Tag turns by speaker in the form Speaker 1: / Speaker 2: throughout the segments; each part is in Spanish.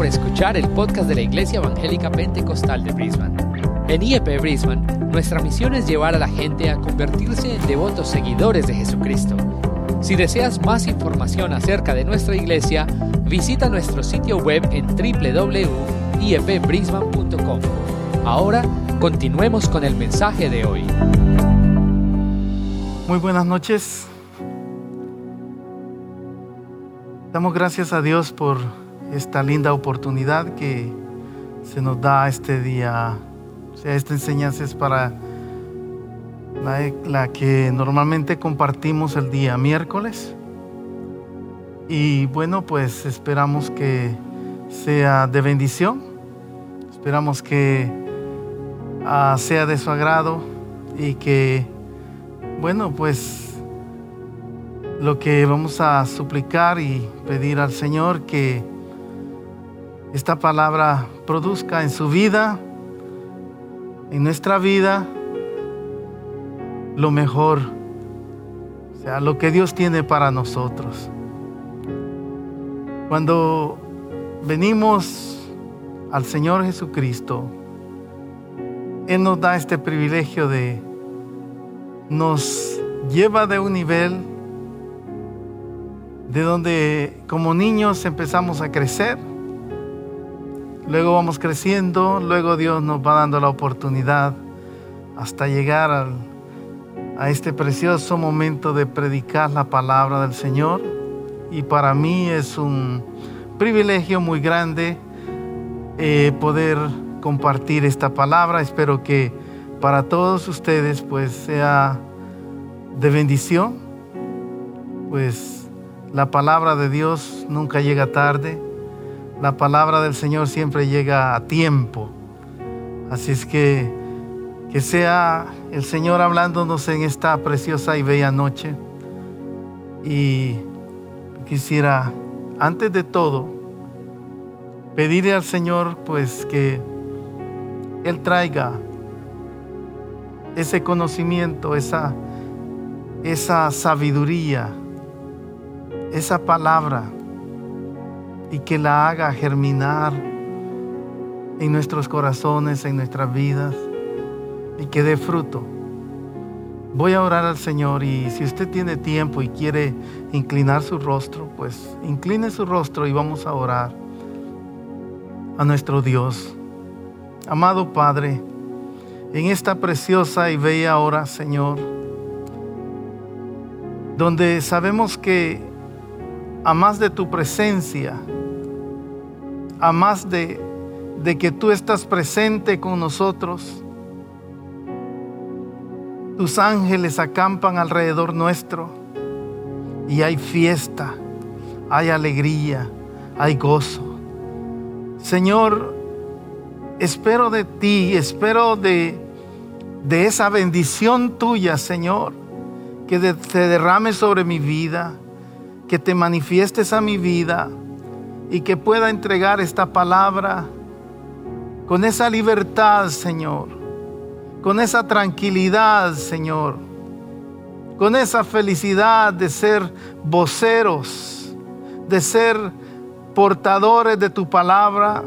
Speaker 1: por escuchar el podcast de la Iglesia Evangélica Pentecostal de Brisbane. En IEP Brisbane, nuestra misión es llevar a la gente a convertirse en devotos seguidores de Jesucristo. Si deseas más información acerca de nuestra iglesia, visita nuestro sitio web en www.iepbrisbane.com. Ahora, continuemos con el mensaje de hoy.
Speaker 2: Muy buenas noches. Damos gracias a Dios por esta linda oportunidad que se nos da este día. O sea, esta enseñanza es para la, que normalmente compartimos el día miércoles. Y bueno, pues esperamos que sea de bendición. Esperamos que uh, sea de su agrado y que, bueno, pues lo que vamos a suplicar y pedir al Señor que esta palabra produzca en su vida, en nuestra vida, lo mejor, o sea, lo que Dios tiene para nosotros. Cuando venimos al Señor Jesucristo, Él nos da este privilegio de, nos lleva de un nivel de donde como niños empezamos a crecer Luego vamos creciendo, luego Dios nos va dando la oportunidad hasta llegar a este precioso momento de predicar la palabra del Señor. Y para mí es un privilegio muy grande eh, poder compartir esta palabra. Espero que para todos ustedes pues sea de bendición. Pues la palabra de Dios nunca llega tarde la palabra del Señor siempre llega a tiempo. Así es que que sea el Señor hablándonos en esta preciosa y bella noche. Y quisiera, antes de todo, pedirle al Señor pues que Él traiga ese conocimiento, esa, esa sabiduría, esa palabra y que la haga germinar en nuestros corazones, en nuestras vidas y que dé fruto. Voy a orar al Señor y si usted tiene tiempo y quiere inclinar su rostro, pues incline su rostro y vamos a orar a nuestro Dios. Amado Padre, en esta preciosa y bella hora, Señor, donde sabemos que a más de tu presencia, a más de, que tú estás presente con nosotros. Tus ángeles acampan alrededor nuestro y hay fiesta, hay alegría, hay gozo. Señor, espero de ti, espero de, esa bendición tuya, Señor, que te derrame sobre mi vida, que te manifiestes a mi vida y que pueda entregar esta palabra con esa libertad, Señor, con esa tranquilidad, Señor, con esa felicidad de ser voceros, de ser portadores de tu palabra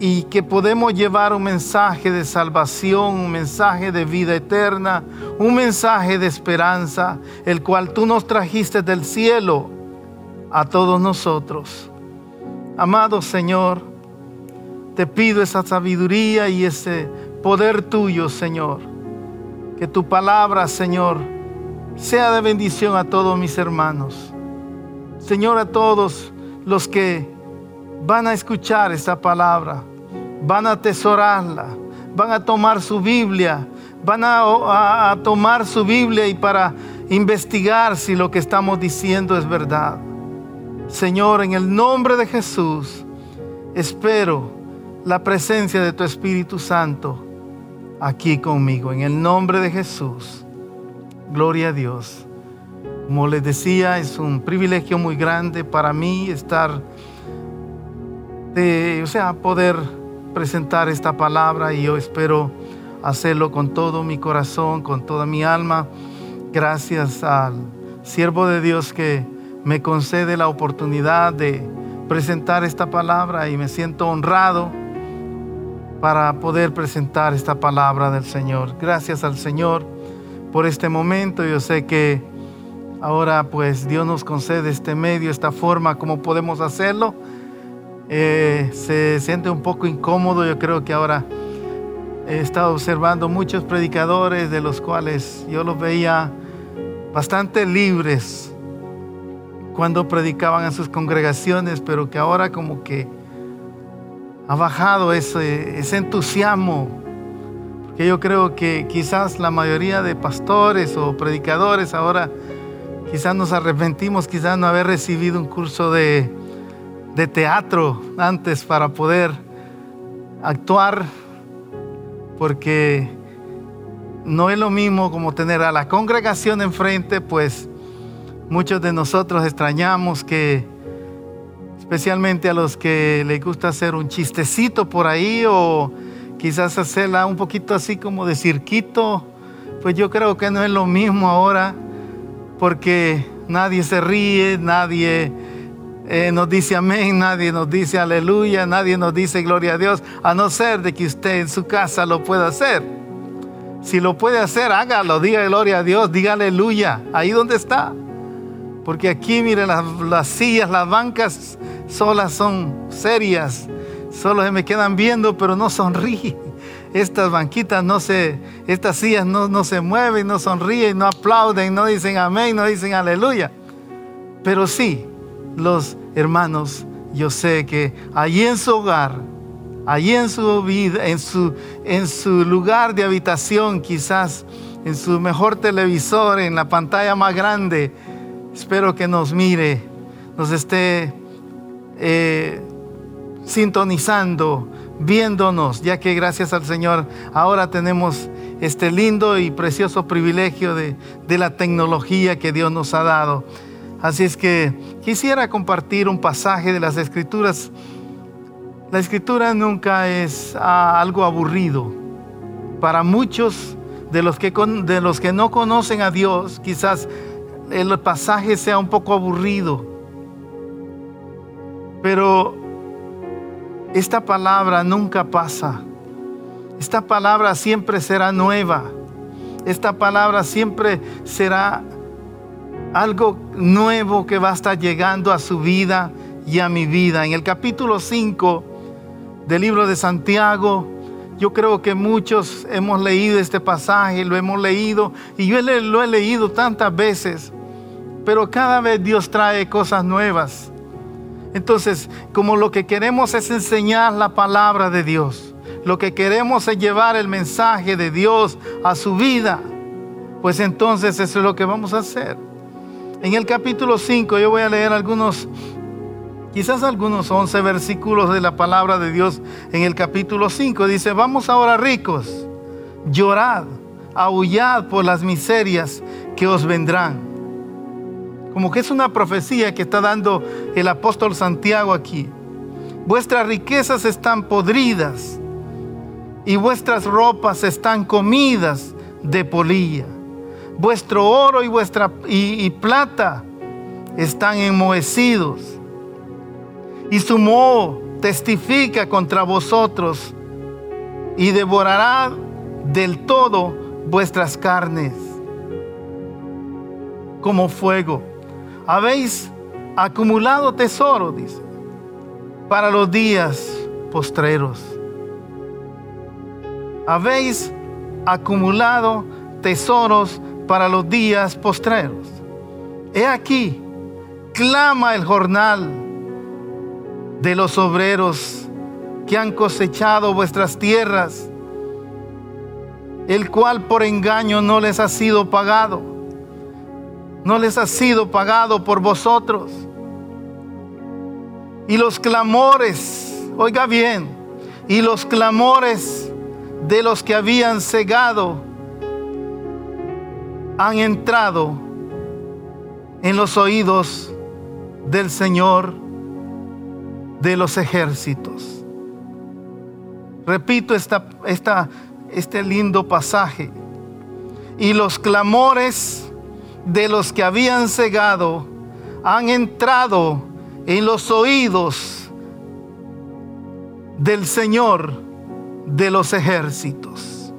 Speaker 2: y que podemos llevar un mensaje de salvación, un mensaje de vida eterna, un mensaje de esperanza, el cual tú nos trajiste del cielo a todos nosotros. Amado Señor, te pido esa sabiduría y ese poder tuyo, Señor. Que tu palabra, Señor, sea de bendición a todos mis hermanos. Señor, a todos los que van a escuchar esta palabra, van a atesorarla, van a tomar su Biblia, van a, a tomar su Biblia y para investigar si lo que estamos diciendo es verdad. Señor, en el nombre de Jesús, espero la presencia de tu Espíritu Santo aquí conmigo. En el nombre de Jesús. Gloria a Dios. Como les decía, es un privilegio muy grande para mí estar, o sea, poder presentar esta palabra y yo espero hacerlo con todo mi corazón, con toda mi alma. Gracias al siervo de Dios que me concede la oportunidad de presentar esta palabra y me siento honrado para poder presentar esta palabra del Señor. Gracias al Señor por este momento. Yo sé que ahora pues Dios nos concede este medio, esta forma, como podemos hacerlo. Eh, se siente un poco incómodo, yo creo que ahora he estado observando muchos predicadores de los cuales yo los veía bastante libres cuando predicaban en sus congregaciones, pero que ahora como que ha bajado ese, ese entusiasmo. Porque yo creo que quizás la mayoría de pastores o predicadores ahora quizás nos arrepentimos, quizás no haber recibido un curso de, de teatro antes para poder actuar, porque no es lo mismo como tener a la congregación enfrente, pues muchos de nosotros extrañamos que, especialmente a los que les gusta hacer un chistecito por ahí o quizás hacerla un poquito así como de cirquito, pues yo creo que no es lo mismo ahora, porque nadie se ríe, nadie eh, nos dice amén, nadie nos dice aleluya, nadie nos dice gloria a Dios, a no ser de que usted en su casa lo pueda hacer. Si lo puede hacer, hágalo, diga gloria a Dios, diga aleluya, ahí donde está. Porque aquí, miren, las, sillas, las bancas solas son serias, solo se me quedan viendo, pero no sonríen. Estas banquitas no se, estas sillas no, no se mueven, no sonríen, no aplauden, no dicen amén, no dicen aleluya. Pero sí, los hermanos, yo sé que allí en su hogar, allí en su vida, en su, en su lugar de habitación, quizás en su mejor televisor, en la pantalla más grande. Espero que nos mire, nos esté eh, sintonizando, viéndonos, ya que gracias al Señor ahora tenemos este lindo y precioso privilegio de, la tecnología que Dios nos ha dado. Así es que quisiera compartir un pasaje de las Escrituras la escritura nunca es ah, algo aburrido. Para muchos de los, que de los que no conocen a Dios, quizás el pasaje sea un poco aburrido. Pero esta palabra nunca pasa. Esta palabra siempre será nueva. Esta palabra siempre será algo nuevo que va a estar llegando a su vida y a mi vida. En el capítulo 5 del libro de Santiago. Yo creo que muchos hemos leído este pasaje, lo hemos leído y yo lo he leído tantas veces, pero cada vez Dios trae cosas nuevas. Entonces, como lo que queremos es enseñar la palabra de Dios, lo que queremos es llevar el mensaje de Dios a su vida, pues entonces eso es lo que vamos a hacer. En el capítulo 5 yo voy a leer algunos Quizás algunos 11 versículos de la palabra de Dios en el capítulo 5. Dice, vamos ahora ricos, llorad, aullad por las miserias que os vendrán. Como que es una profecía que está dando el apóstol Santiago aquí. Vuestras riquezas están podridas y vuestras ropas están comidas de polilla. Vuestro oro y vuestra y, plata están enmohecidos y su moho testifica contra vosotros y devorará del todo vuestras carnes como fuego. Habéis acumulado tesoro, dice, para los días postreros. Habéis acumulado tesoros para los días postreros. He aquí, clama el jornal de los obreros que han cosechado vuestras tierras, el cual por engaño no les ha sido pagado, no les ha sido pagado por vosotros. Y los clamores, oiga bien, y los clamores de los que habían cegado han entrado en los oídos del Señor de los ejércitos. Repito esta, este lindo pasaje. Y los clamores de los que habían cegado han entrado en los oídos del Señor de los ejércitos.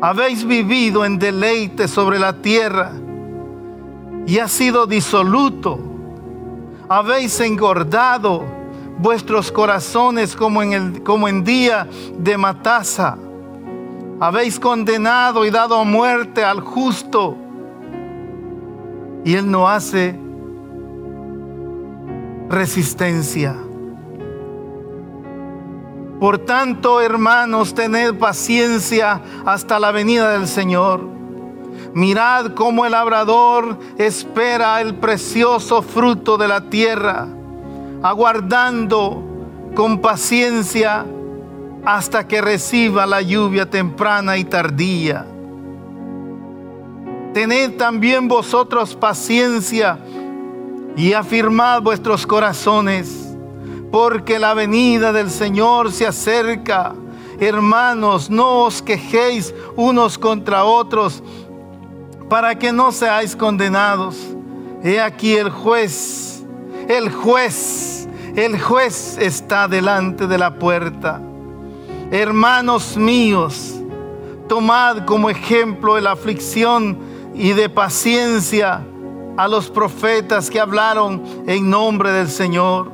Speaker 2: Habéis vivido en deleite sobre la tierra y ha sido disoluto. Habéis engordado vuestros corazones como en, el, como en día de mataza. Habéis condenado y dado muerte al justo. Y él no hace resistencia. Por tanto, hermanos, tened paciencia hasta la venida del Señor. Mirad cómo el labrador espera el precioso fruto de la tierra, aguardando con paciencia hasta que reciba la lluvia temprana y tardía. Tened también vosotros paciencia y afirmad vuestros corazones, porque la venida del Señor se acerca. Hermanos, no os quejéis unos contra otros para que no seáis condenados. He aquí el juez, el juez, el juez está delante de la puerta. Hermanos míos, tomad como ejemplo la aflicción y de paciencia a los profetas que hablaron en nombre del Señor.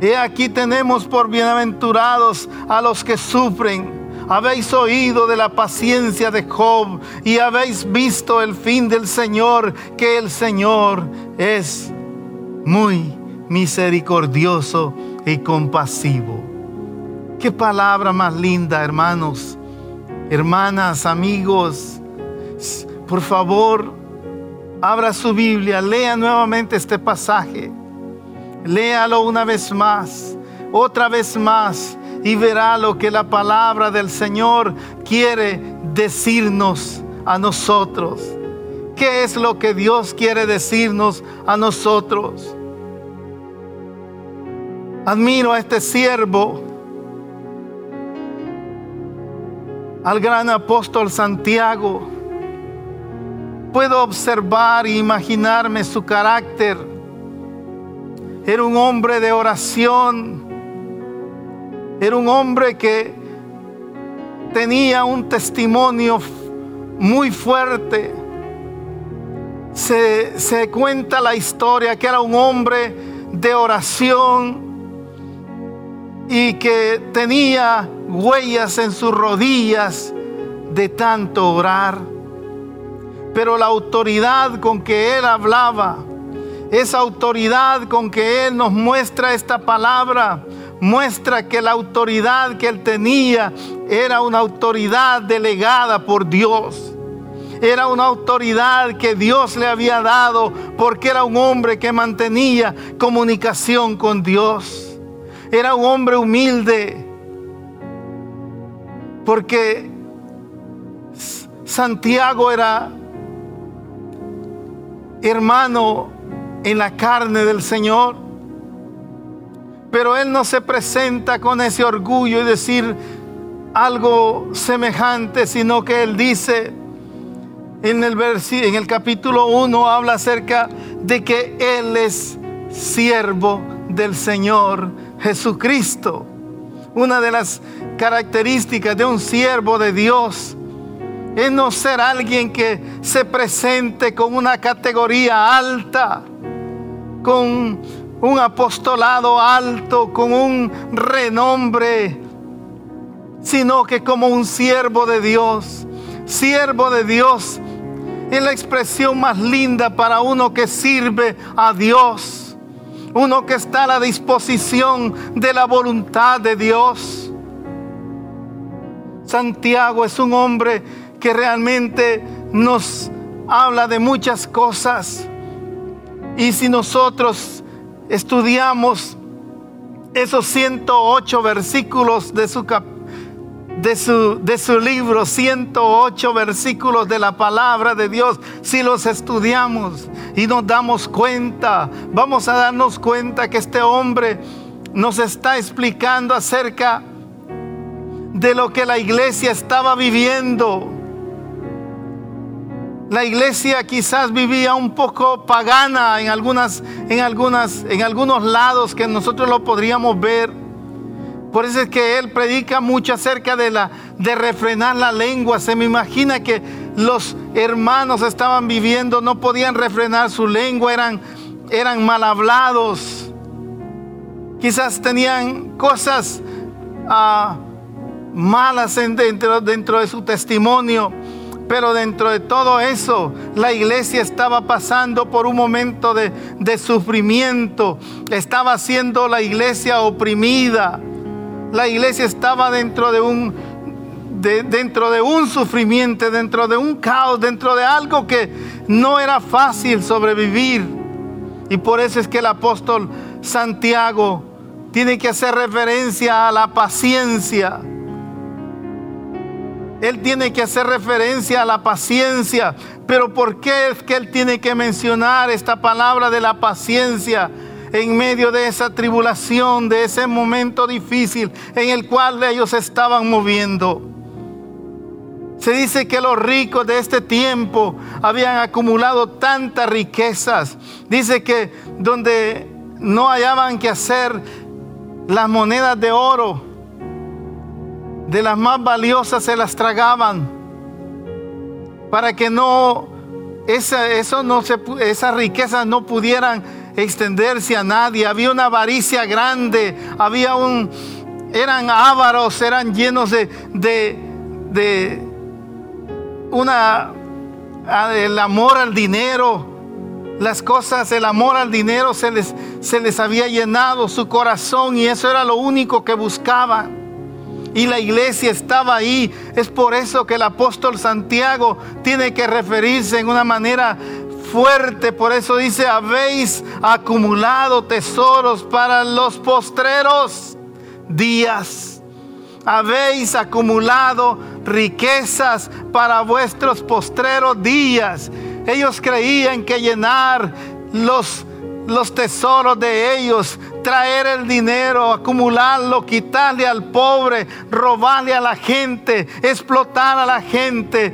Speaker 2: He aquí tenemos por bienaventurados a los que sufren habéis oído de la paciencia de Job y habéis visto el fin del Señor, que el Señor es muy misericordioso y compasivo. Qué palabra más linda, hermanos, hermanas, amigos. Por favor, abra su Biblia, lea nuevamente este pasaje. Léalo una vez más, otra vez más y verá lo que la palabra del Señor quiere decirnos a nosotros. ¿Qué es lo que Dios quiere decirnos a nosotros? Admiro a este siervo, al gran apóstol Santiago. Puedo observar e imaginarme su carácter. Era un hombre de oración, era un hombre que tenía un testimonio muy fuerte. Se, cuenta la historia que era un hombre de oración y que tenía huellas en sus rodillas de tanto orar. Pero la autoridad con que él hablaba, esa autoridad con que él nos muestra esta palabra, muestra que la autoridad que él tenía era una autoridad delegada por Dios. Era una autoridad que Dios le había dado porque era un hombre que mantenía comunicación con Dios. Era un hombre humilde porque Santiago era hermano en la carne del Señor. Pero Él no se presenta con ese orgullo y decir algo semejante, sino que Él dice en el, en el capítulo 1, habla acerca de que Él es siervo del Señor Jesucristo. Una de las características de un siervo de Dios es no ser alguien que se presente con una categoría alta, con un apostolado alto, con un renombre, sino que como un siervo de Dios. Siervo de Dios es la expresión más linda para uno que sirve a Dios, uno que está a la disposición de la voluntad de Dios. Santiago es un hombre que realmente nos habla de muchas cosas. Y si nosotros estudiamos esos 108 versículos de su, de su, de su libro, 108 versículos de la palabra de Dios, si los estudiamos y nos damos cuenta, vamos a darnos cuenta que este hombre nos está explicando acerca de lo que la iglesia estaba viviendo. La iglesia quizás vivía un poco pagana en algunas, en algunas, en algunos lados que nosotros lo podríamos ver. Por eso es que él predica mucho acerca de la de refrenar la lengua. Se me imagina que los hermanos estaban viviendo, no podían refrenar su lengua, eran, eran mal hablados. Quizás tenían cosas ah, malas dentro, dentro de su testimonio. Pero dentro de todo eso, la iglesia estaba pasando por un momento de, sufrimiento. Estaba siendo la iglesia oprimida. La iglesia estaba dentro de un, de, dentro de un sufrimiento, dentro de un caos, dentro de algo que no era fácil sobrevivir. Y por eso es que el apóstol Santiago tiene que hacer referencia a la paciencia él tiene que hacer referencia a la paciencia. Pero ¿por qué es que Él tiene que mencionar esta palabra de la paciencia en medio de esa tribulación, de ese momento difícil en el cual ellos estaban moviendo? Se dice que los ricos de este tiempo habían acumulado tantas riquezas. Dice que donde no hallaban que hacer las monedas de oro, de las más valiosas se las tragaban para que no esa, eso no se, esas riquezas no pudieran extenderse a nadie. Había una avaricia grande, había un, eran ávaros, eran llenos de, de, de una, el amor al dinero. Las cosas, el amor al dinero se les, se les había llenado su corazón y eso era lo único que buscaban y la iglesia estaba ahí. Es por eso que el apóstol Santiago tiene que referirse en una manera fuerte. Por eso dice, habéis acumulado tesoros para los postreros días. Habéis acumulado riquezas para vuestros postreros días. Ellos creían que llenar los los tesoros de ellos, traer el dinero, acumularlo, quitarle al pobre, robarle a la gente, explotar a la gente.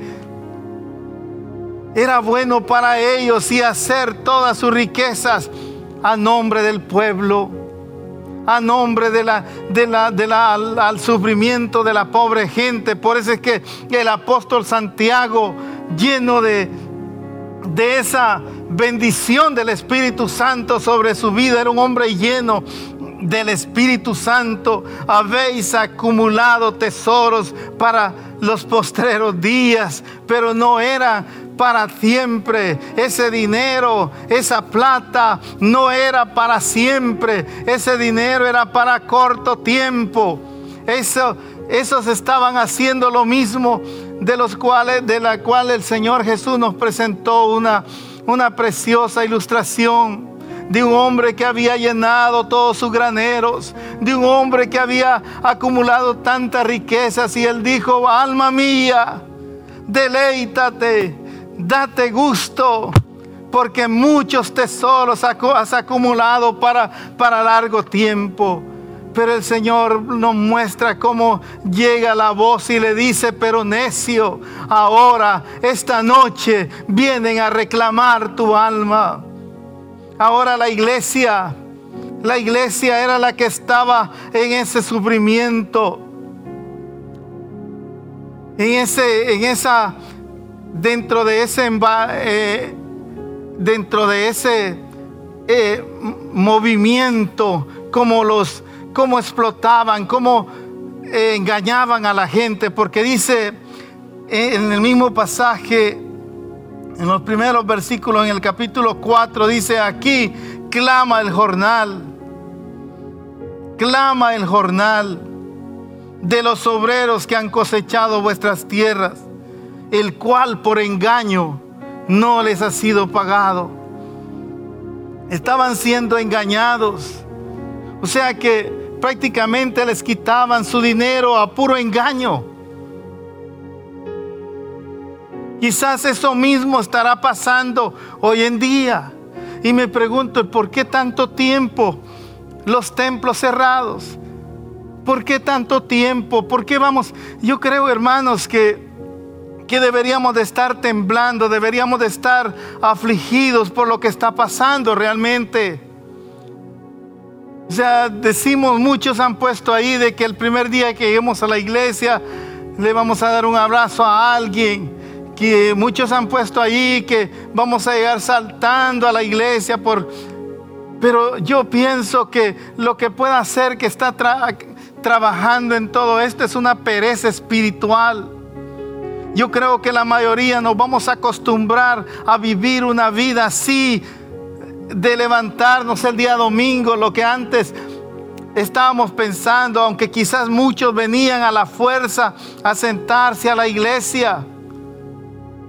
Speaker 2: Era bueno para ellos y hacer todas sus riquezas a nombre del pueblo, a nombre de la, de la, al, sufrimiento de la pobre gente. Por eso es que el apóstol Santiago, lleno de, de esa bendición del Espíritu Santo sobre su vida. Era un hombre lleno del Espíritu Santo. Habéis acumulado tesoros para los postreros días, pero no era para siempre. Ese dinero, esa plata, no era para siempre. Ese dinero era para corto tiempo. Eso, esos estaban haciendo lo mismo de los cuales, de la cual el Señor Jesús nos presentó una una preciosa ilustración de un hombre que había llenado todos sus graneros, de un hombre que había acumulado tantas riquezas y él dijo, alma mía, deleítate, date gusto, porque muchos tesoros has acumulado para, para largo tiempo. Pero el Señor nos muestra cómo llega la voz y le dice, pero necio, ahora, esta noche, vienen a reclamar tu alma. Ahora la iglesia, la iglesia era la que estaba en ese sufrimiento, en ese, en esa, dentro de ese, eh, dentro de ese eh, movimiento, como los cómo explotaban, cómo eh, engañaban a la gente, porque dice eh, en el mismo pasaje, en los primeros versículos, en el capítulo 4, dice aquí, clama el jornal, clama el jornal de los obreros que han cosechado vuestras tierras, el cual por engaño no les ha sido pagado. Estaban siendo engañados. O sea que prácticamente les quitaban su dinero a puro engaño. Quizás eso mismo estará pasando hoy en día. Y me pregunto, ¿por qué tanto tiempo los templos cerrados? ¿Por qué tanto tiempo? ¿Por qué vamos? Yo creo, hermanos, que que deberíamos de estar temblando, deberíamos de estar afligidos por lo que está pasando realmente. O sea, decimos, muchos han puesto ahí de que el primer día que lleguemos a la iglesia le vamos a dar un abrazo a alguien. Que muchos han puesto ahí que vamos a llegar saltando a la iglesia por... Pero yo pienso que lo que puede hacer que está trabajando en todo esto es una pereza espiritual. Yo creo que la mayoría nos vamos a acostumbrar a vivir una vida así, de levantarnos el día domingo, lo que antes estábamos pensando, aunque quizás muchos venían a la fuerza a sentarse a la iglesia.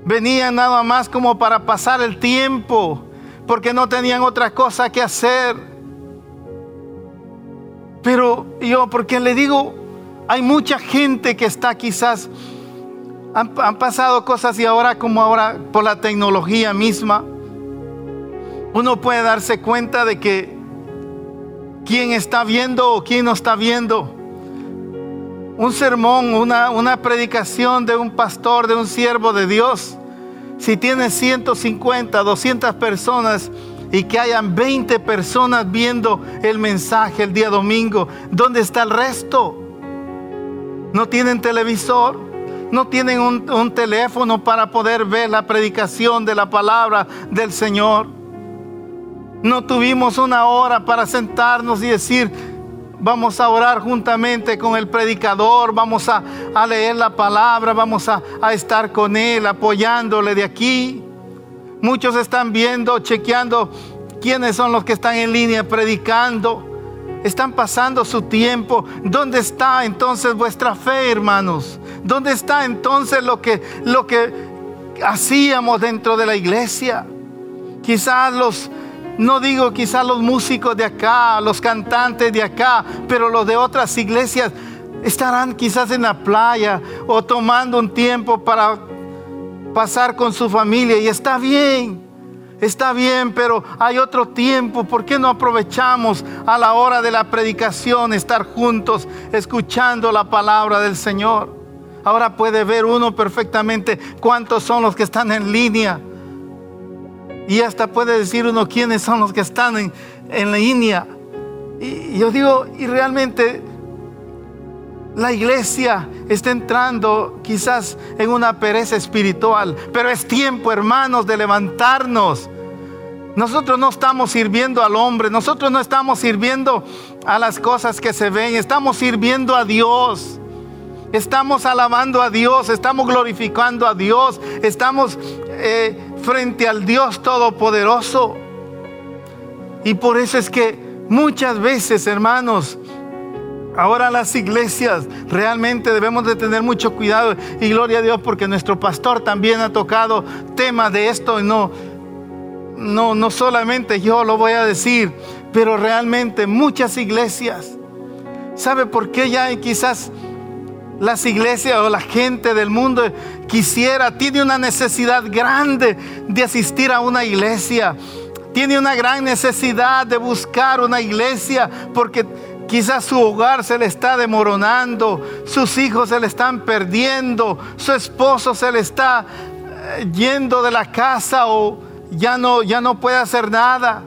Speaker 2: Venían nada más como para pasar el tiempo, porque no tenían otra cosa que hacer. Pero yo, porque le digo, hay mucha gente que está quizás han, pasado cosas y ahora como ahora por la tecnología misma, uno puede darse cuenta de que quién está viendo o quién no está viendo. Un sermón, una, una predicación de un pastor, de un siervo de Dios. Si tiene 150, 200 personas y que hayan 20 personas viendo el mensaje el día domingo, ¿dónde está el resto? ¿No tienen televisor? no tienen un, teléfono para poder ver la predicación de la palabra del Señor. No tuvimos una hora para sentarnos y decir, vamos a orar juntamente con el predicador, vamos a, leer la palabra, vamos a, a, estar con él, apoyándole de aquí. Muchos están viendo, chequeando quiénes son los que están en línea predicando. Están pasando su tiempo. ¿Dónde está entonces vuestra fe, hermanos? ¿Dónde está entonces lo que, lo que hacíamos dentro de la iglesia? Quizás los, no digo quizás los músicos de acá, los cantantes de acá, pero los de otras iglesias estarán quizás en la playa o tomando un tiempo para pasar con su familia y está bien. Está bien, pero hay otro tiempo. ¿Por qué no aprovechamos a la hora de la predicación estar juntos escuchando la palabra del Señor? Ahora puede ver uno perfectamente cuántos son los que están en línea. Y hasta puede decir uno quiénes son los que están en, en línea. Y yo digo, y realmente la iglesia está entrando quizás en una pereza espiritual, pero es tiempo, hermanos, de levantarnos. Nosotros no estamos sirviendo al hombre, nosotros no estamos sirviendo a las cosas que se ven, estamos sirviendo a Dios. Estamos alabando a Dios, estamos glorificando a Dios, estamos eh, frente al Dios Todopoderoso. Y por eso es que muchas veces, hermanos, Ahora las iglesias realmente debemos de tener mucho cuidado. Y gloria a Dios porque nuestro pastor también ha tocado temas de esto. Y no, no, no solamente yo lo voy a decir, pero realmente muchas iglesias, ¿sabe por qué ya quizás las iglesias o la gente del mundo quisiera, tiene una necesidad grande de asistir a una iglesia. Tiene una gran necesidad de buscar una iglesia porque quizás su hogar se le está demoronando, sus hijos se le están perdiendo, su esposo se le está eh, yendo de la casa o ya no, ya no puede hacer nada.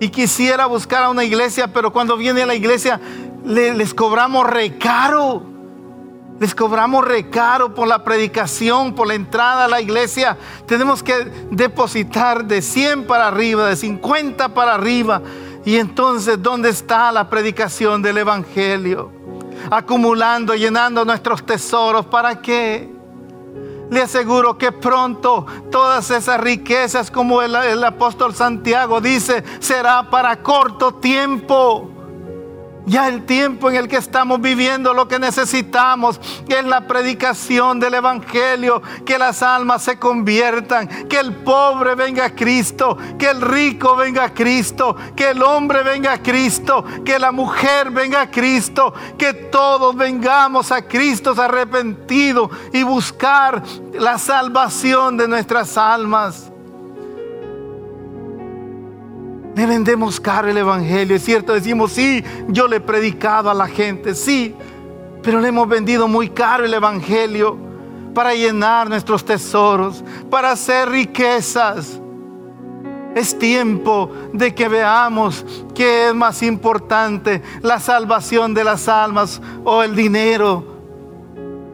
Speaker 2: Y quisiera buscar a una iglesia, pero cuando viene a la iglesia les cobramos recaro. Les cobramos recaro por la predicación, por la entrada a la iglesia. Tenemos que depositar de 100 para arriba, de 50 para arriba. Y entonces, ¿dónde está la predicación del Evangelio? Acumulando, llenando nuestros tesoros. ¿Para qué? Le aseguro que pronto todas esas riquezas, como el, el apóstol Santiago dice, será para corto tiempo. Ya el tiempo en el que estamos viviendo lo que necesitamos es la predicación del Evangelio, que las almas se conviertan, que el pobre venga a Cristo, que el rico venga a Cristo, que el hombre venga a Cristo, que la mujer venga a Cristo, que todos vengamos a Cristo arrepentidos y buscar la salvación de nuestras almas. Le vendemos caro el Evangelio. Es cierto, decimos, sí, yo le he predicado a la gente, sí, pero le hemos vendido muy caro el Evangelio. para llenar nuestros tesoros, para hacer riquezas. Es tiempo de que veamos qué es más importante, la salvación de las almas o el dinero.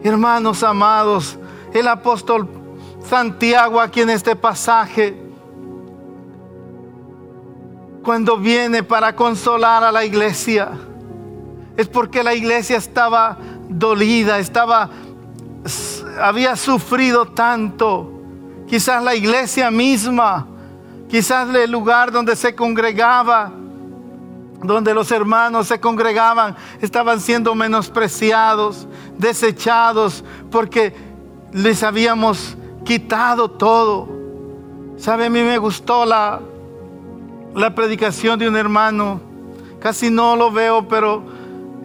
Speaker 2: Hermanos amados, el apóstol Santiago aquí en este pasaje, cuando viene para consolar a la iglesia, es porque la iglesia estaba dolida, estaba había sufrido tanto. Quizás la iglesia misma, quizás el lugar donde se congregaba, donde los hermanos se congregaban, estaban siendo menospreciados, desechados, porque les habíamos quitado todo. ¿Sabe? A mí me gustó la, la predicación de un hermano. Casi no lo veo, pero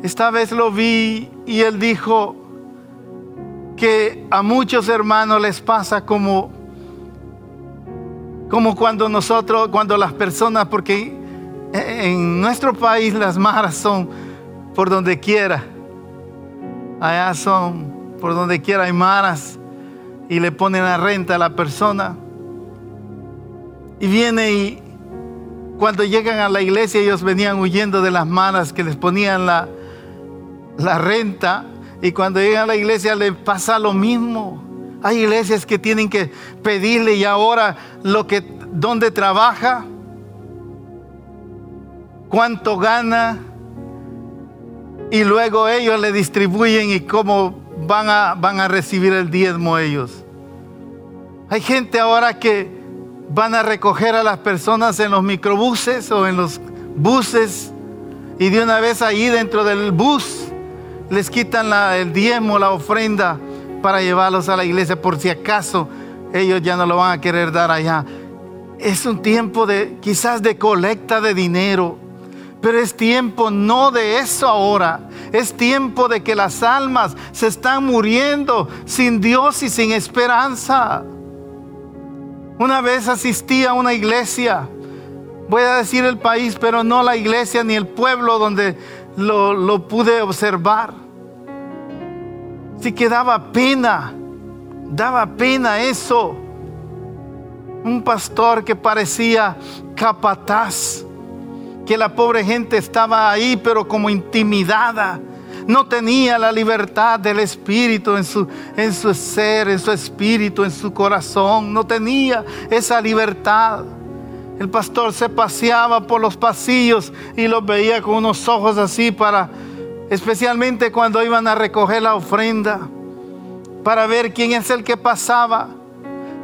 Speaker 2: esta vez lo vi y él dijo, que a muchos hermanos les pasa como, como cuando nosotros, cuando las personas, porque en nuestro país las maras son por donde quiera. Allá son por donde quiera hay maras y le ponen la renta a la persona. Y viene y cuando llegan a la iglesia ellos venían huyendo de las maras que les ponían la, la renta y cuando llegan a la iglesia le pasa lo mismo. Hay iglesias que tienen que pedirle y ahora lo que dónde trabaja, cuánto gana y luego ellos le distribuyen y cómo van a, van a recibir el diezmo ellos. Hay gente ahora que van a recoger a las personas en los microbuses o en los buses y de una vez ahí dentro del bus les quitan el diezmo, la ofrenda para llevarlos a la iglesia por si acaso ellos ya no lo van a querer dar allá. Es un tiempo de quizás de colecta de dinero, pero es tiempo no de eso ahora. Es tiempo de que las almas se están muriendo sin Dios y sin esperanza. Una vez asistí a una iglesia, voy a decir el país, pero no la iglesia ni el pueblo donde lo, pude observar. Sí que daba pena, daba pena eso. Un pastor que parecía capataz, que la pobre gente estaba ahí pero como intimidada. No tenía la libertad del espíritu en su, en su ser, en su espíritu, en su corazón. No tenía esa libertad. El pastor se paseaba por los pasillos y los veía con unos ojos así para especialmente cuando iban a recoger la ofrenda, para ver quién es el que pasaba.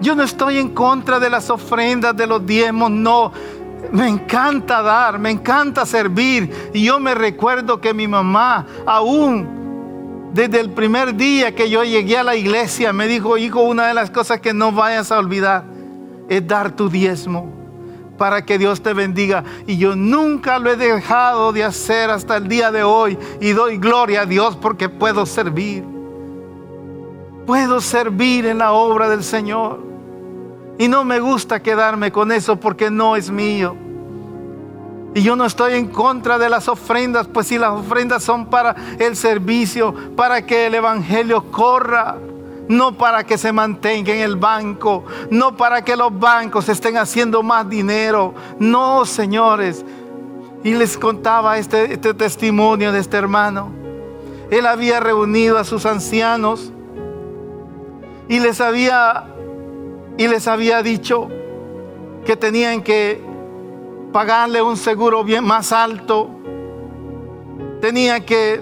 Speaker 2: Yo no estoy en contra de las ofrendas, de los diezmos, no. Me encanta dar, me encanta servir. Y yo me recuerdo que mi mamá, aún desde el primer día que yo llegué a la iglesia, me dijo, hijo, una de las cosas que no vayas a olvidar es dar tu diezmo para que Dios te bendiga. Y yo nunca lo he dejado de hacer hasta el día de hoy. Y doy gloria a Dios porque puedo servir. Puedo servir en la obra del Señor. Y no me gusta quedarme con eso porque no es mío. Y yo no estoy en contra de las ofrendas, pues si las ofrendas son para el servicio, para que el Evangelio corra no para que se mantenga en el banco, no para que los bancos estén haciendo más dinero, no, señores. Y les contaba este, este testimonio de este hermano. Él había reunido a sus ancianos y les había y les había dicho que tenían que pagarle un seguro bien más alto, tenía que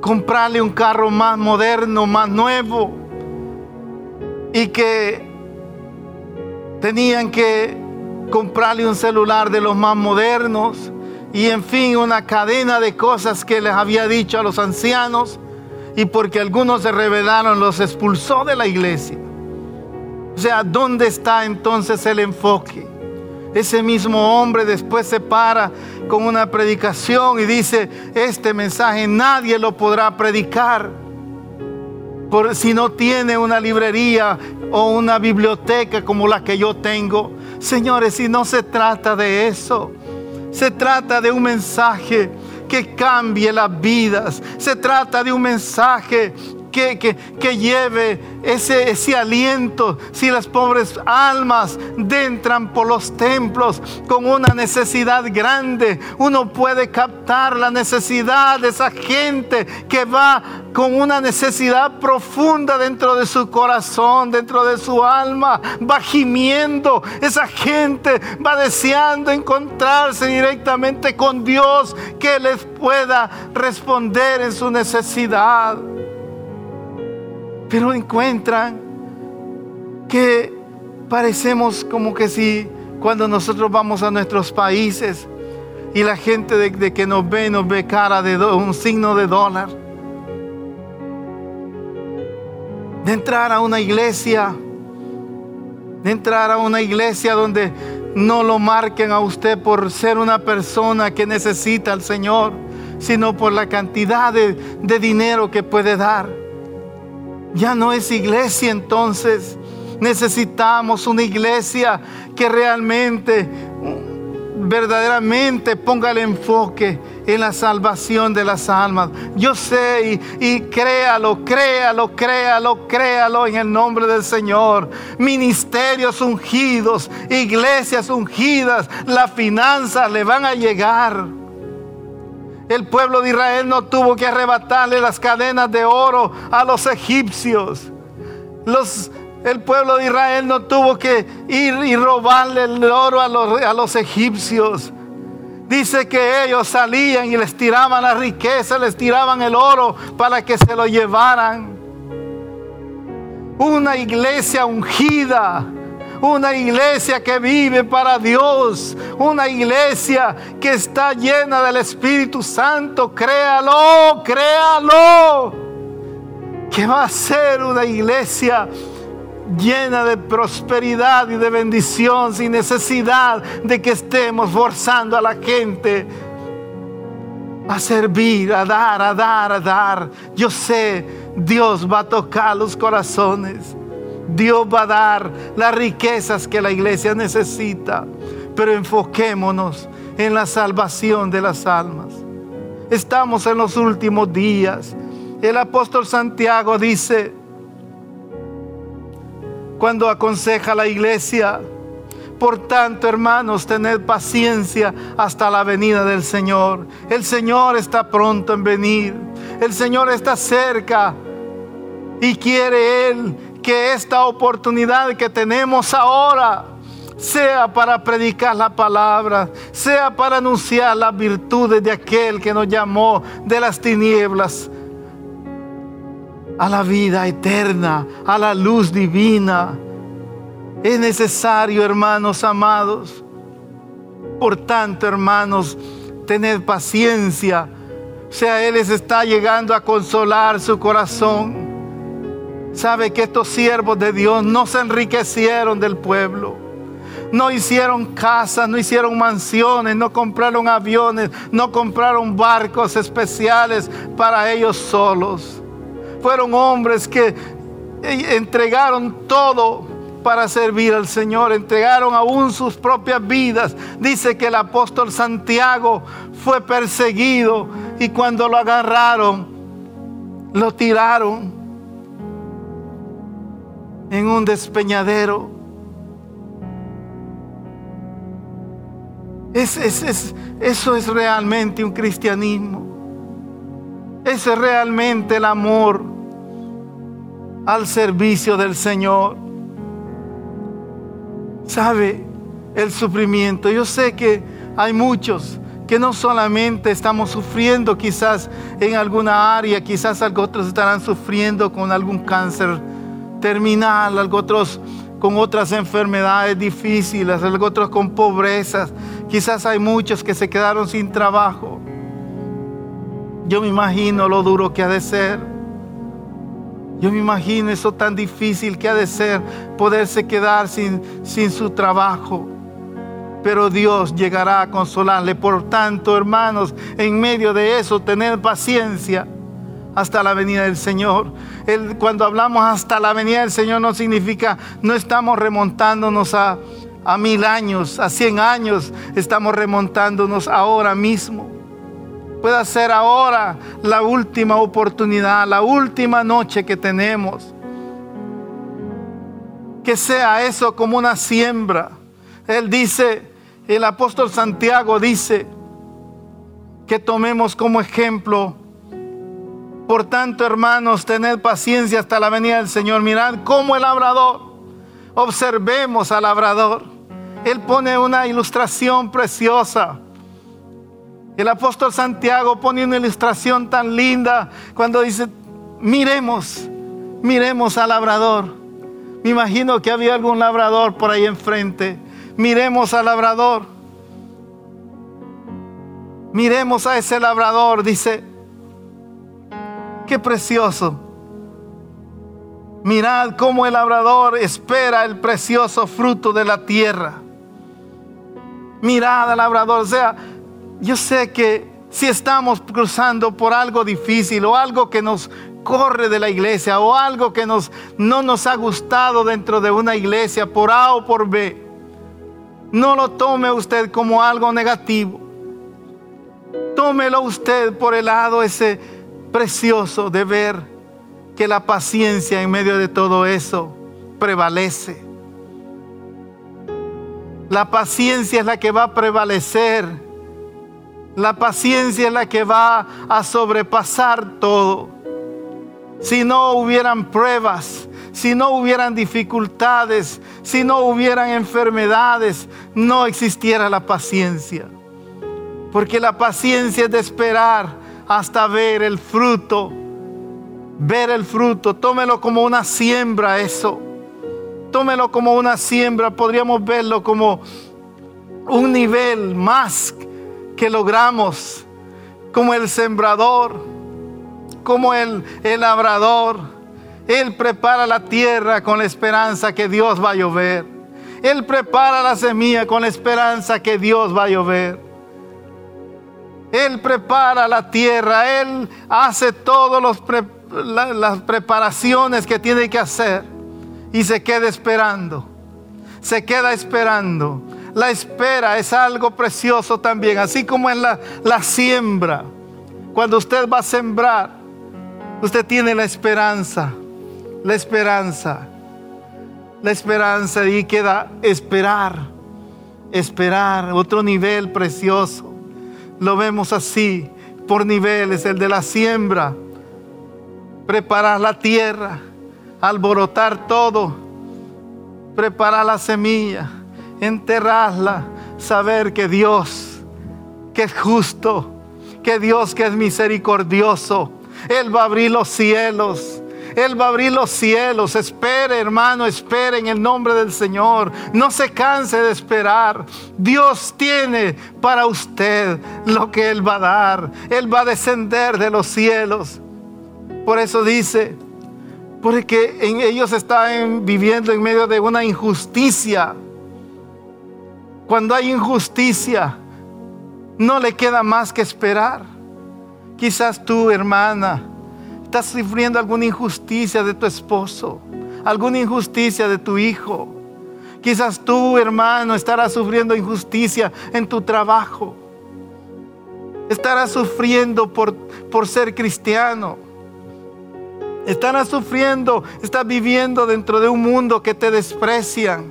Speaker 2: comprarle un carro más moderno, más nuevo. Y que tenían que comprarle un celular de los más modernos. Y en fin una cadena de cosas que les había dicho a los ancianos. Y porque algunos se rebelaron los expulsó de la iglesia. O sea, ¿dónde está entonces el enfoque? Ese mismo hombre después se para con una predicación y dice, este mensaje nadie lo podrá predicar si no tiene una librería o una biblioteca como la que yo tengo. Señores, si no se trata de eso, se trata de un mensaje que cambie las vidas. Se trata de un mensaje que, que, lleve ese, aliento. Si las pobres almas entran por los templos con una necesidad grande, uno puede captar la necesidad de esa gente que va con una necesidad profunda dentro de su corazón, dentro de su alma, va gimiendo. Esa gente va deseando encontrarse directamente con Dios que les pueda responder en su necesidad. Pero encuentran que parecemos como que si cuando nosotros vamos a nuestros países y la gente de, que nos ve nos ve cara de un signo de dólar de entrar a una iglesia, de entrar a una iglesia donde no lo marquen a usted por ser una persona que necesita al Señor, sino por la cantidad de, de dinero que puede dar. Ya no es iglesia entonces. Necesitamos una iglesia que realmente verdaderamente ponga el enfoque en la salvación de las almas. Yo sé y, créalo, créalo, créalo, créalo en el nombre del Señor. Ministerios ungidos, iglesias ungidas, las finanzas le van a llegar. El pueblo de Israel no tuvo que arrebatarle las cadenas de oro a los egipcios. Los el pueblo de Israel no tuvo que ir y robarle el oro a los, a los egipcios. Dice que ellos salían y les tiraban la riqueza, les tiraban el oro para que se lo llevaran. Una iglesia ungida, una iglesia que vive para Dios, una iglesia que está llena del Espíritu Santo. Créalo, créalo. Que va a ser una iglesia llena de prosperidad y de bendición sin necesidad de que estemos forzando a la gente a servir, a dar, a dar, a dar. Yo sé, Dios va a tocar los corazones. Dios va a dar las riquezas que la iglesia necesita. Pero enfoquémonos en la salvación de las almas. Estamos en los últimos días. El apóstol Santiago dice, cuando aconseja a la iglesia. Por tanto, hermanos, tened paciencia hasta la venida del Señor. El Señor está pronto en venir. El Señor está cerca y quiere Él que esta oportunidad que tenemos ahora sea para predicar la palabra, sea para anunciar las virtudes de aquel que nos llamó de las tinieblas a la vida eterna, a la luz divina. Es necesario, hermanos amados. Por tanto, hermanos, tener paciencia. O sea, Él les está llegando a consolar su corazón. Sabe que estos siervos de Dios no se enriquecieron del pueblo. No hicieron casas, no hicieron mansiones, no compraron aviones, no compraron barcos especiales para ellos solos fueron hombres que entregaron todo para servir al Señor, entregaron aún sus propias vidas. Dice que el apóstol Santiago fue perseguido y cuando lo agarraron, lo tiraron en un despeñadero. eso es realmente un cristianismo. Ese es realmente el amor al servicio del Señor. ¿Sabe? El sufrimiento. Yo sé que hay muchos que no solamente estamos sufriendo quizás en alguna área, quizás otros estarán sufriendo con algún cáncer terminal, algo con otras enfermedades difíciles, algo otros con pobrezas. Quizás hay muchos que se quedaron sin trabajo. Yo me imagino lo duro que ha de ser. Yo me imagino eso tan difícil que ha de ser poderse quedar sin, sin su trabajo. Pero Dios llegará a consolarle. Por tanto, hermanos, en medio de eso, tener paciencia hasta la venida del Señor. cuando hablamos hasta la venida del Señor no significa no estamos remontándonos a, a mil años, a cien años, estamos remontándonos ahora mismo. pueda ser ahora la última oportunidad, la última noche que tenemos. Que sea eso como una siembra. Él dice, el apóstol Santiago dice, que tomemos como ejemplo. Por tanto, hermanos, tened paciencia hasta la venida del Señor. Mirad cómo el labrador, observemos al labrador. Él pone una ilustración preciosa. El apóstol Santiago pone una ilustración tan linda cuando dice, miremos, miremos al labrador. Me imagino que había algún labrador por ahí enfrente. Miremos al labrador. Miremos a ese labrador, dice, qué precioso. Mirad cómo el labrador espera el precioso fruto de la tierra. Mirad al labrador, o sea, yo sé que si estamos cruzando por algo difícil o algo que nos corre de la iglesia o algo que nos, no nos ha gustado dentro de una iglesia por A o por B, no lo tome usted como algo negativo. Tómelo usted por el lado ese precioso de ver que la paciencia en medio de todo eso prevalece. La paciencia es la que va a prevalecer. La paciencia es la que va a sobrepasar todo. Si no hubieran pruebas, si no hubieran dificultades, si no hubieran enfermedades, no existiera la paciencia. Porque la paciencia es de esperar hasta ver el fruto. Ver el fruto. Tómelo como una siembra eso. Tómelo como una siembra. Podríamos verlo como un nivel más que logramos. Como el sembrador. Como el, el labrador. Él prepara la tierra con la esperanza que Dios va a llover. Él prepara la semilla con la esperanza que Dios va a llover. Él prepara la tierra, Él hace todas las preparaciones que tiene que hacer y se queda esperando. Se queda esperando. La espera es algo precioso también, así como en la, la siembra. Cuando usted va a sembrar, usted tiene la esperanza, la esperanza, la esperanza y queda esperar, esperar, otro nivel precioso lo vemos así, por niveles, el de la siembra, preparar la tierra, alborotar todo, preparar la semilla, enterrarla, saber que Dios, que es justo, que Dios que es misericordioso, Él va a abrir los cielos él va a abrir los cielos. Espere, hermano, espere en el nombre del Señor. No se canse de esperar. Dios tiene para usted lo que Él va a dar. Él va a descender de los cielos. Por eso dice, porque en ellos están viviendo en medio de una injusticia. Cuando hay injusticia, no le queda más que esperar. Quizás tú, hermana, estás sufriendo alguna injusticia de tu esposo, alguna injusticia de tu hijo. Quizás tú, hermano, estarás sufriendo injusticia en tu trabajo. Estarás sufriendo por, por ser cristiano. Estarás sufriendo, estás viviendo dentro de un mundo que te desprecian.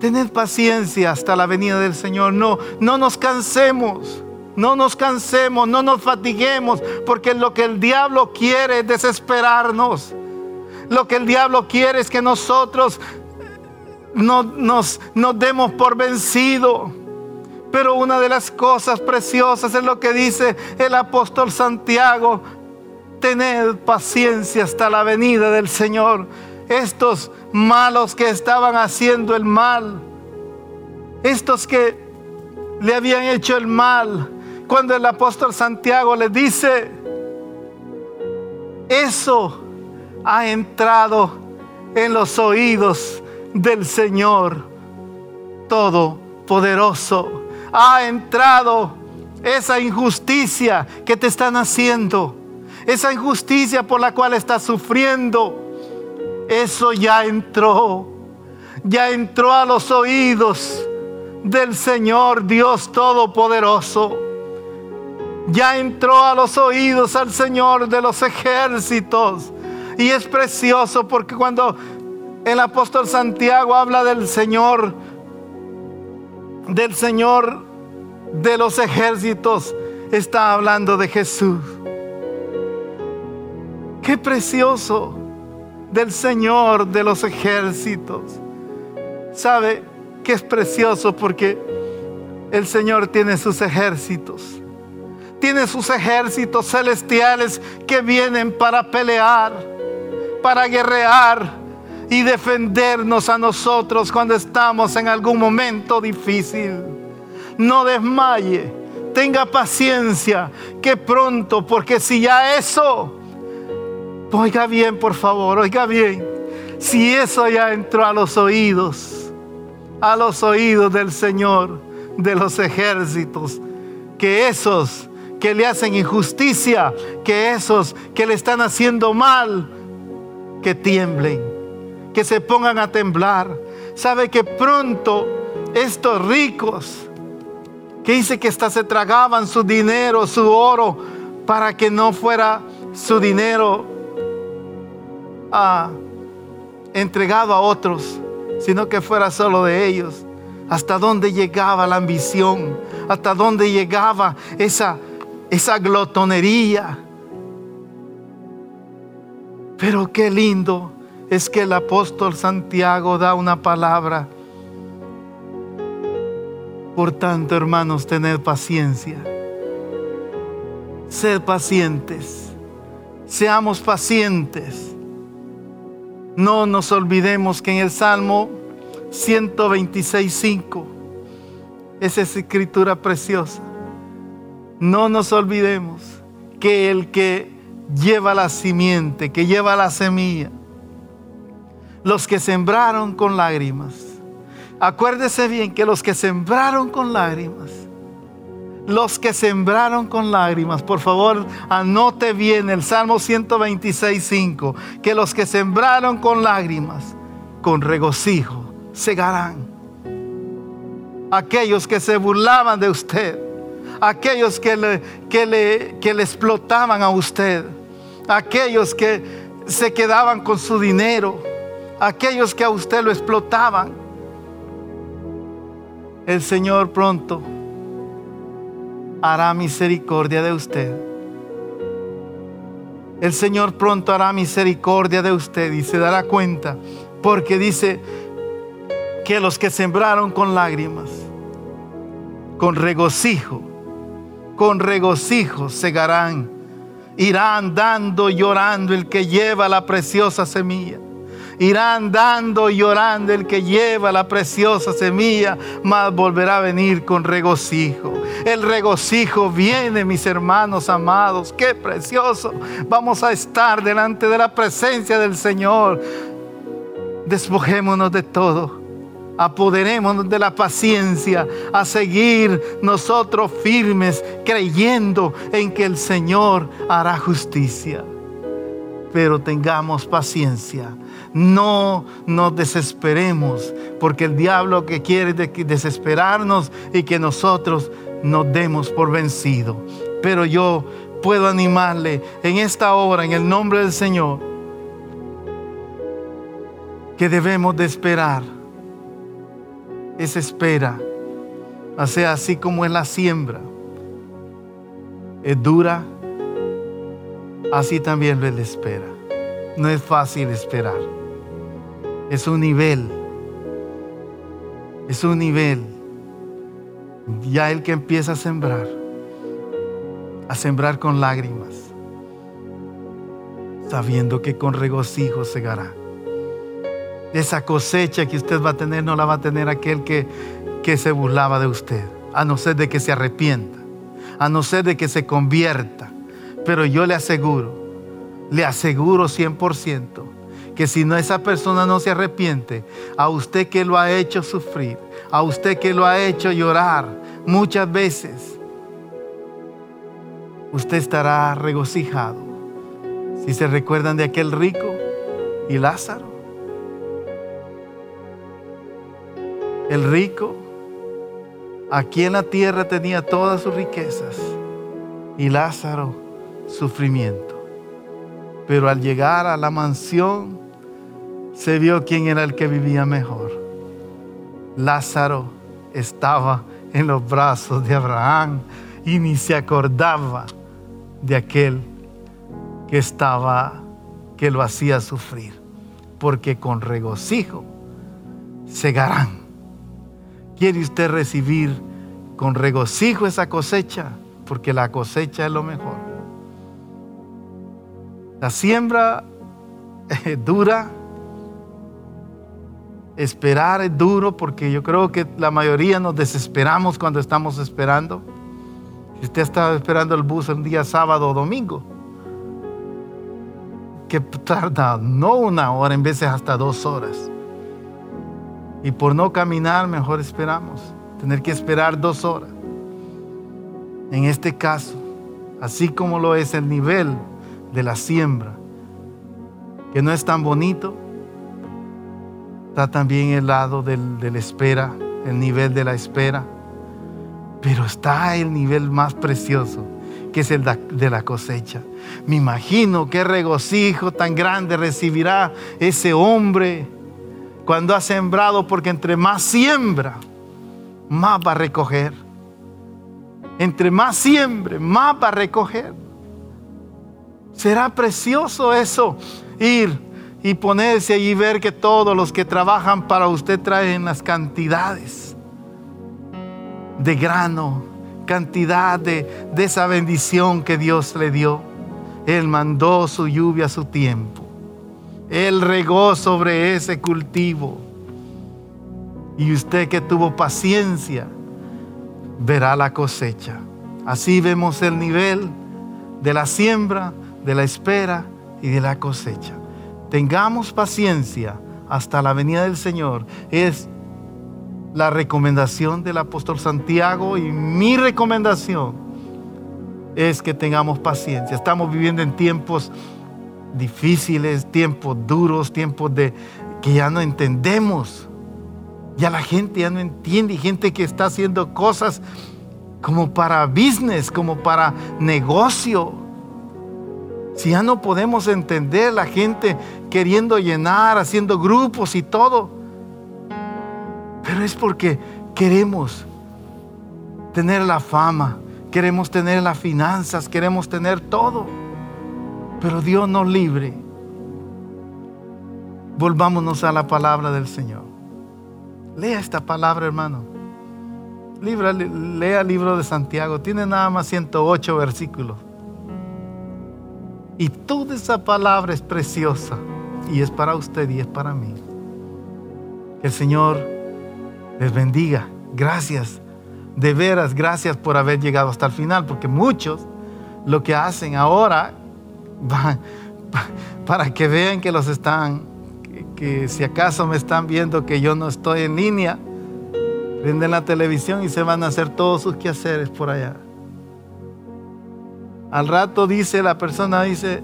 Speaker 2: Tened paciencia hasta la venida del Señor. No, no nos cansemos. No nos cansemos, no nos fatiguemos, porque lo que el diablo quiere es desesperarnos. Lo que el diablo quiere es que nosotros no, nos, nos demos por vencido. Pero una de las cosas preciosas es lo que dice el apóstol Santiago. Tened paciencia hasta la venida del Señor. Estos malos que estaban haciendo el mal, estos que le habían hecho el mal, cuando el apóstol Santiago le dice, eso ha entrado en los oídos del Señor Todopoderoso. Ha entrado esa injusticia que te están haciendo, esa injusticia por la cual estás sufriendo. Eso ya entró, ya entró a los oídos del Señor Dios Todopoderoso. Ya entró a los oídos al Señor de los ejércitos. Y es precioso porque cuando el apóstol Santiago habla del Señor, del Señor de los ejércitos, está hablando de Jesús. Qué precioso del Señor de los ejércitos. ¿Sabe que es precioso? Porque el Señor tiene sus ejércitos. Tiene sus ejércitos celestiales que vienen para pelear, para guerrear y defendernos a nosotros cuando estamos en algún momento difícil. No desmaye, tenga paciencia, que pronto, porque si ya eso, oiga bien por favor, oiga bien, si eso ya entró a los oídos, a los oídos del Señor de los ejércitos, que esos que le hacen injusticia, que esos que le están haciendo mal, que tiemblen, que se pongan a temblar. Sabe que pronto estos ricos, que dice que hasta se tragaban su dinero, su oro, para que no fuera su dinero ah, entregado a otros, sino que fuera solo de ellos. Hasta dónde llegaba la ambición, hasta dónde llegaba esa esa glotonería. Pero qué lindo es que el apóstol Santiago da una palabra. Por tanto, hermanos, tened paciencia. Sed pacientes. Seamos pacientes. No nos olvidemos que en el Salmo 126.5, esa es escritura preciosa no nos olvidemos que el que lleva la simiente, que lleva la semilla, los que sembraron con lágrimas, acuérdese bien que los que sembraron con lágrimas, los que sembraron con lágrimas, por favor, anote bien el Salmo 126.5, que los que sembraron con lágrimas, con regocijo, segarán. Aquellos que se burlaban de usted, aquellos que le, que le, que le explotaban a usted, aquellos que se quedaban con su dinero, aquellos que a usted lo explotaban. El Señor pronto hará misericordia de usted. El Señor pronto hará misericordia de usted y se dará cuenta, porque dice que los que sembraron con lágrimas, con regocijo, con regocijo segarán. Irá andando llorando el que lleva la preciosa semilla. Irá andando llorando el que lleva la preciosa semilla, mas volverá a venir con regocijo. El regocijo viene, mis hermanos amados. Qué precioso. Vamos a estar delante de la presencia del Señor. Despojémonos de todo apoderémonos de la paciencia, a seguir nosotros firmes, creyendo en que el Señor hará justicia. Pero tengamos paciencia, no nos desesperemos, porque el diablo que quiere desesperarnos y que nosotros nos demos por vencido. Pero yo puedo animarle en esta hora, en el nombre del Señor, que debemos de esperar esa espera, sea, así como es la siembra, es dura, así también lo es la espera. No es fácil esperar. Es un nivel. Es un nivel. Ya el que empieza a sembrar, a sembrar con lágrimas, sabiendo que con regocijo segará esa cosecha que usted va a tener no la va a tener aquel que, que se burlaba de usted, a no ser de que se arrepienta, a no ser de que se convierta. Pero yo le aseguro, le aseguro 100% que si no esa persona no se arrepiente, a usted que lo ha hecho sufrir, a usted que lo ha hecho llorar muchas veces, usted estará regocijado. Si se recuerdan de aquel rico y Lázaro, El rico aquí en la tierra tenía todas sus riquezas, y Lázaro sufrimiento. Pero al llegar a la mansión se vio quién era el que vivía mejor. Lázaro estaba en los brazos de Abraham y ni se acordaba de aquel que estaba, que lo hacía sufrir, porque con regocijo segarán. ¿Quiere usted recibir con regocijo esa cosecha? Porque la cosecha es lo mejor. La siembra es dura, Esperar es duro porque yo creo que la mayoría nos desesperamos cuando estamos esperando. Si usted está esperando el bus el día sábado o domingo, que tarda no una hora, en veces hasta dos horas. Y por no caminar, mejor esperamos. Tener que esperar dos horas. En este caso, así como lo es el nivel de la siembra, que no es tan bonito, Está también el lado del, de la espera, el nivel de la espera. Pero está el nivel más precioso, que es el de la cosecha. Me imagino qué regocijo tan grande recibirá ese hombre cuando ha sembrado, porque entre más siembra, más va a recoger. Entre más siembre, más va a recoger. Será precioso eso, ir y ponerse allí y ver que todos los que trabajan para usted traen las cantidades de grano, cantidad de, de esa bendición que Dios le dio. Él mandó su lluvia a su tiempo. Él regó sobre ese cultivo. Y usted que tuvo paciencia, verá la cosecha. Así vemos el nivel de la siembra, de la espera y de la cosecha tengamos paciencia hasta la venida del Señor. Es la recomendación del apóstol Santiago y mi recomendación es que tengamos paciencia. Estamos viviendo en tiempos difíciles, tiempos duros, tiempos de que ya no entendemos. Ya la gente ya no entiende, gente que está haciendo cosas como para business, como para negocio. Si ya no podemos entender la gente queriendo llenar, haciendo grupos y todo. Pero es porque queremos tener la fama, queremos tener las finanzas, queremos tener todo. Pero Dios nos libre. Volvámonos a la palabra del Señor. Lea esta palabra, hermano. lea el libro de Santiago. Tiene nada más 108 versículos. Y toda esa palabra es preciosa y es para usted y es para mí. Que el Señor les bendiga. Gracias. De veras, gracias por haber llegado hasta el final, porque muchos lo que hacen ahora para que vean que los están, que, si acaso me están viendo que yo no estoy en línea, prenden la televisión y se van a hacer todos sus quehaceres por allá. Al rato dice la persona, dice,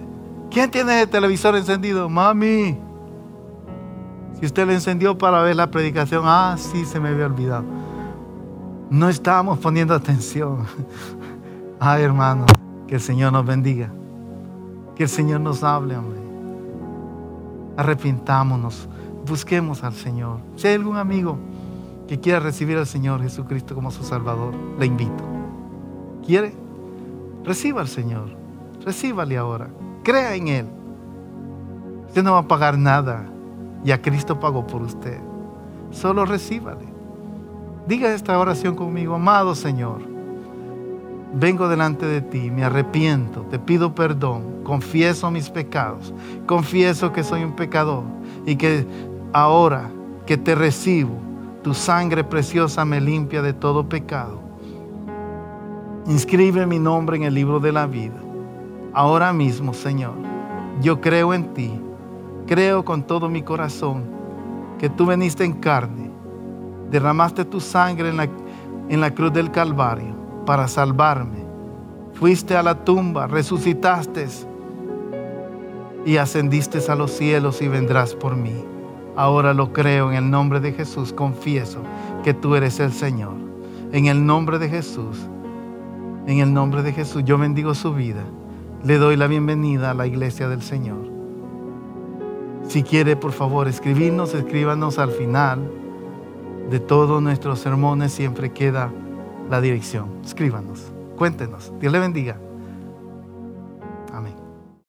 Speaker 2: ¿quién tiene el televisor encendido? Mami. Si usted le encendió para ver la predicación, ah, sí, se me había olvidado. No estábamos poniendo atención. Ay, hermano, que el Señor nos bendiga. Que el Señor nos hable, hombre. Arrepintámonos, busquemos al Señor. Si hay algún amigo que quiera recibir al Señor Jesucristo como su Salvador, le invito. ¿Quiere? Reciba al Señor. Recíbale ahora. Crea en Él. Usted no va a pagar nada. Ya Cristo pagó por usted. Solo recíbale. Diga esta oración conmigo. Amado Señor, vengo delante de ti, me arrepiento, te pido perdón, confieso mis pecados, confieso que soy un pecador y que ahora que te recibo, tu sangre preciosa me limpia de todo pecado Inscribe mi nombre en el libro de la vida. Ahora mismo, Señor, yo creo en ti. Creo con todo mi corazón que tú veniste en carne, derramaste tu sangre en la, en la cruz del Calvario para salvarme. Fuiste a la tumba, resucitaste y ascendiste a los cielos y vendrás por mí. Ahora lo creo en el nombre de Jesús. Confieso que tú eres el Señor. En el nombre de Jesús En el nombre de Jesús, yo bendigo su vida. Le doy la bienvenida a la iglesia del Señor. Si quiere, por favor, escribirnos, escríbanos al final de todos nuestros sermones. Siempre queda la dirección. Escríbanos, cuéntenos. Dios le bendiga.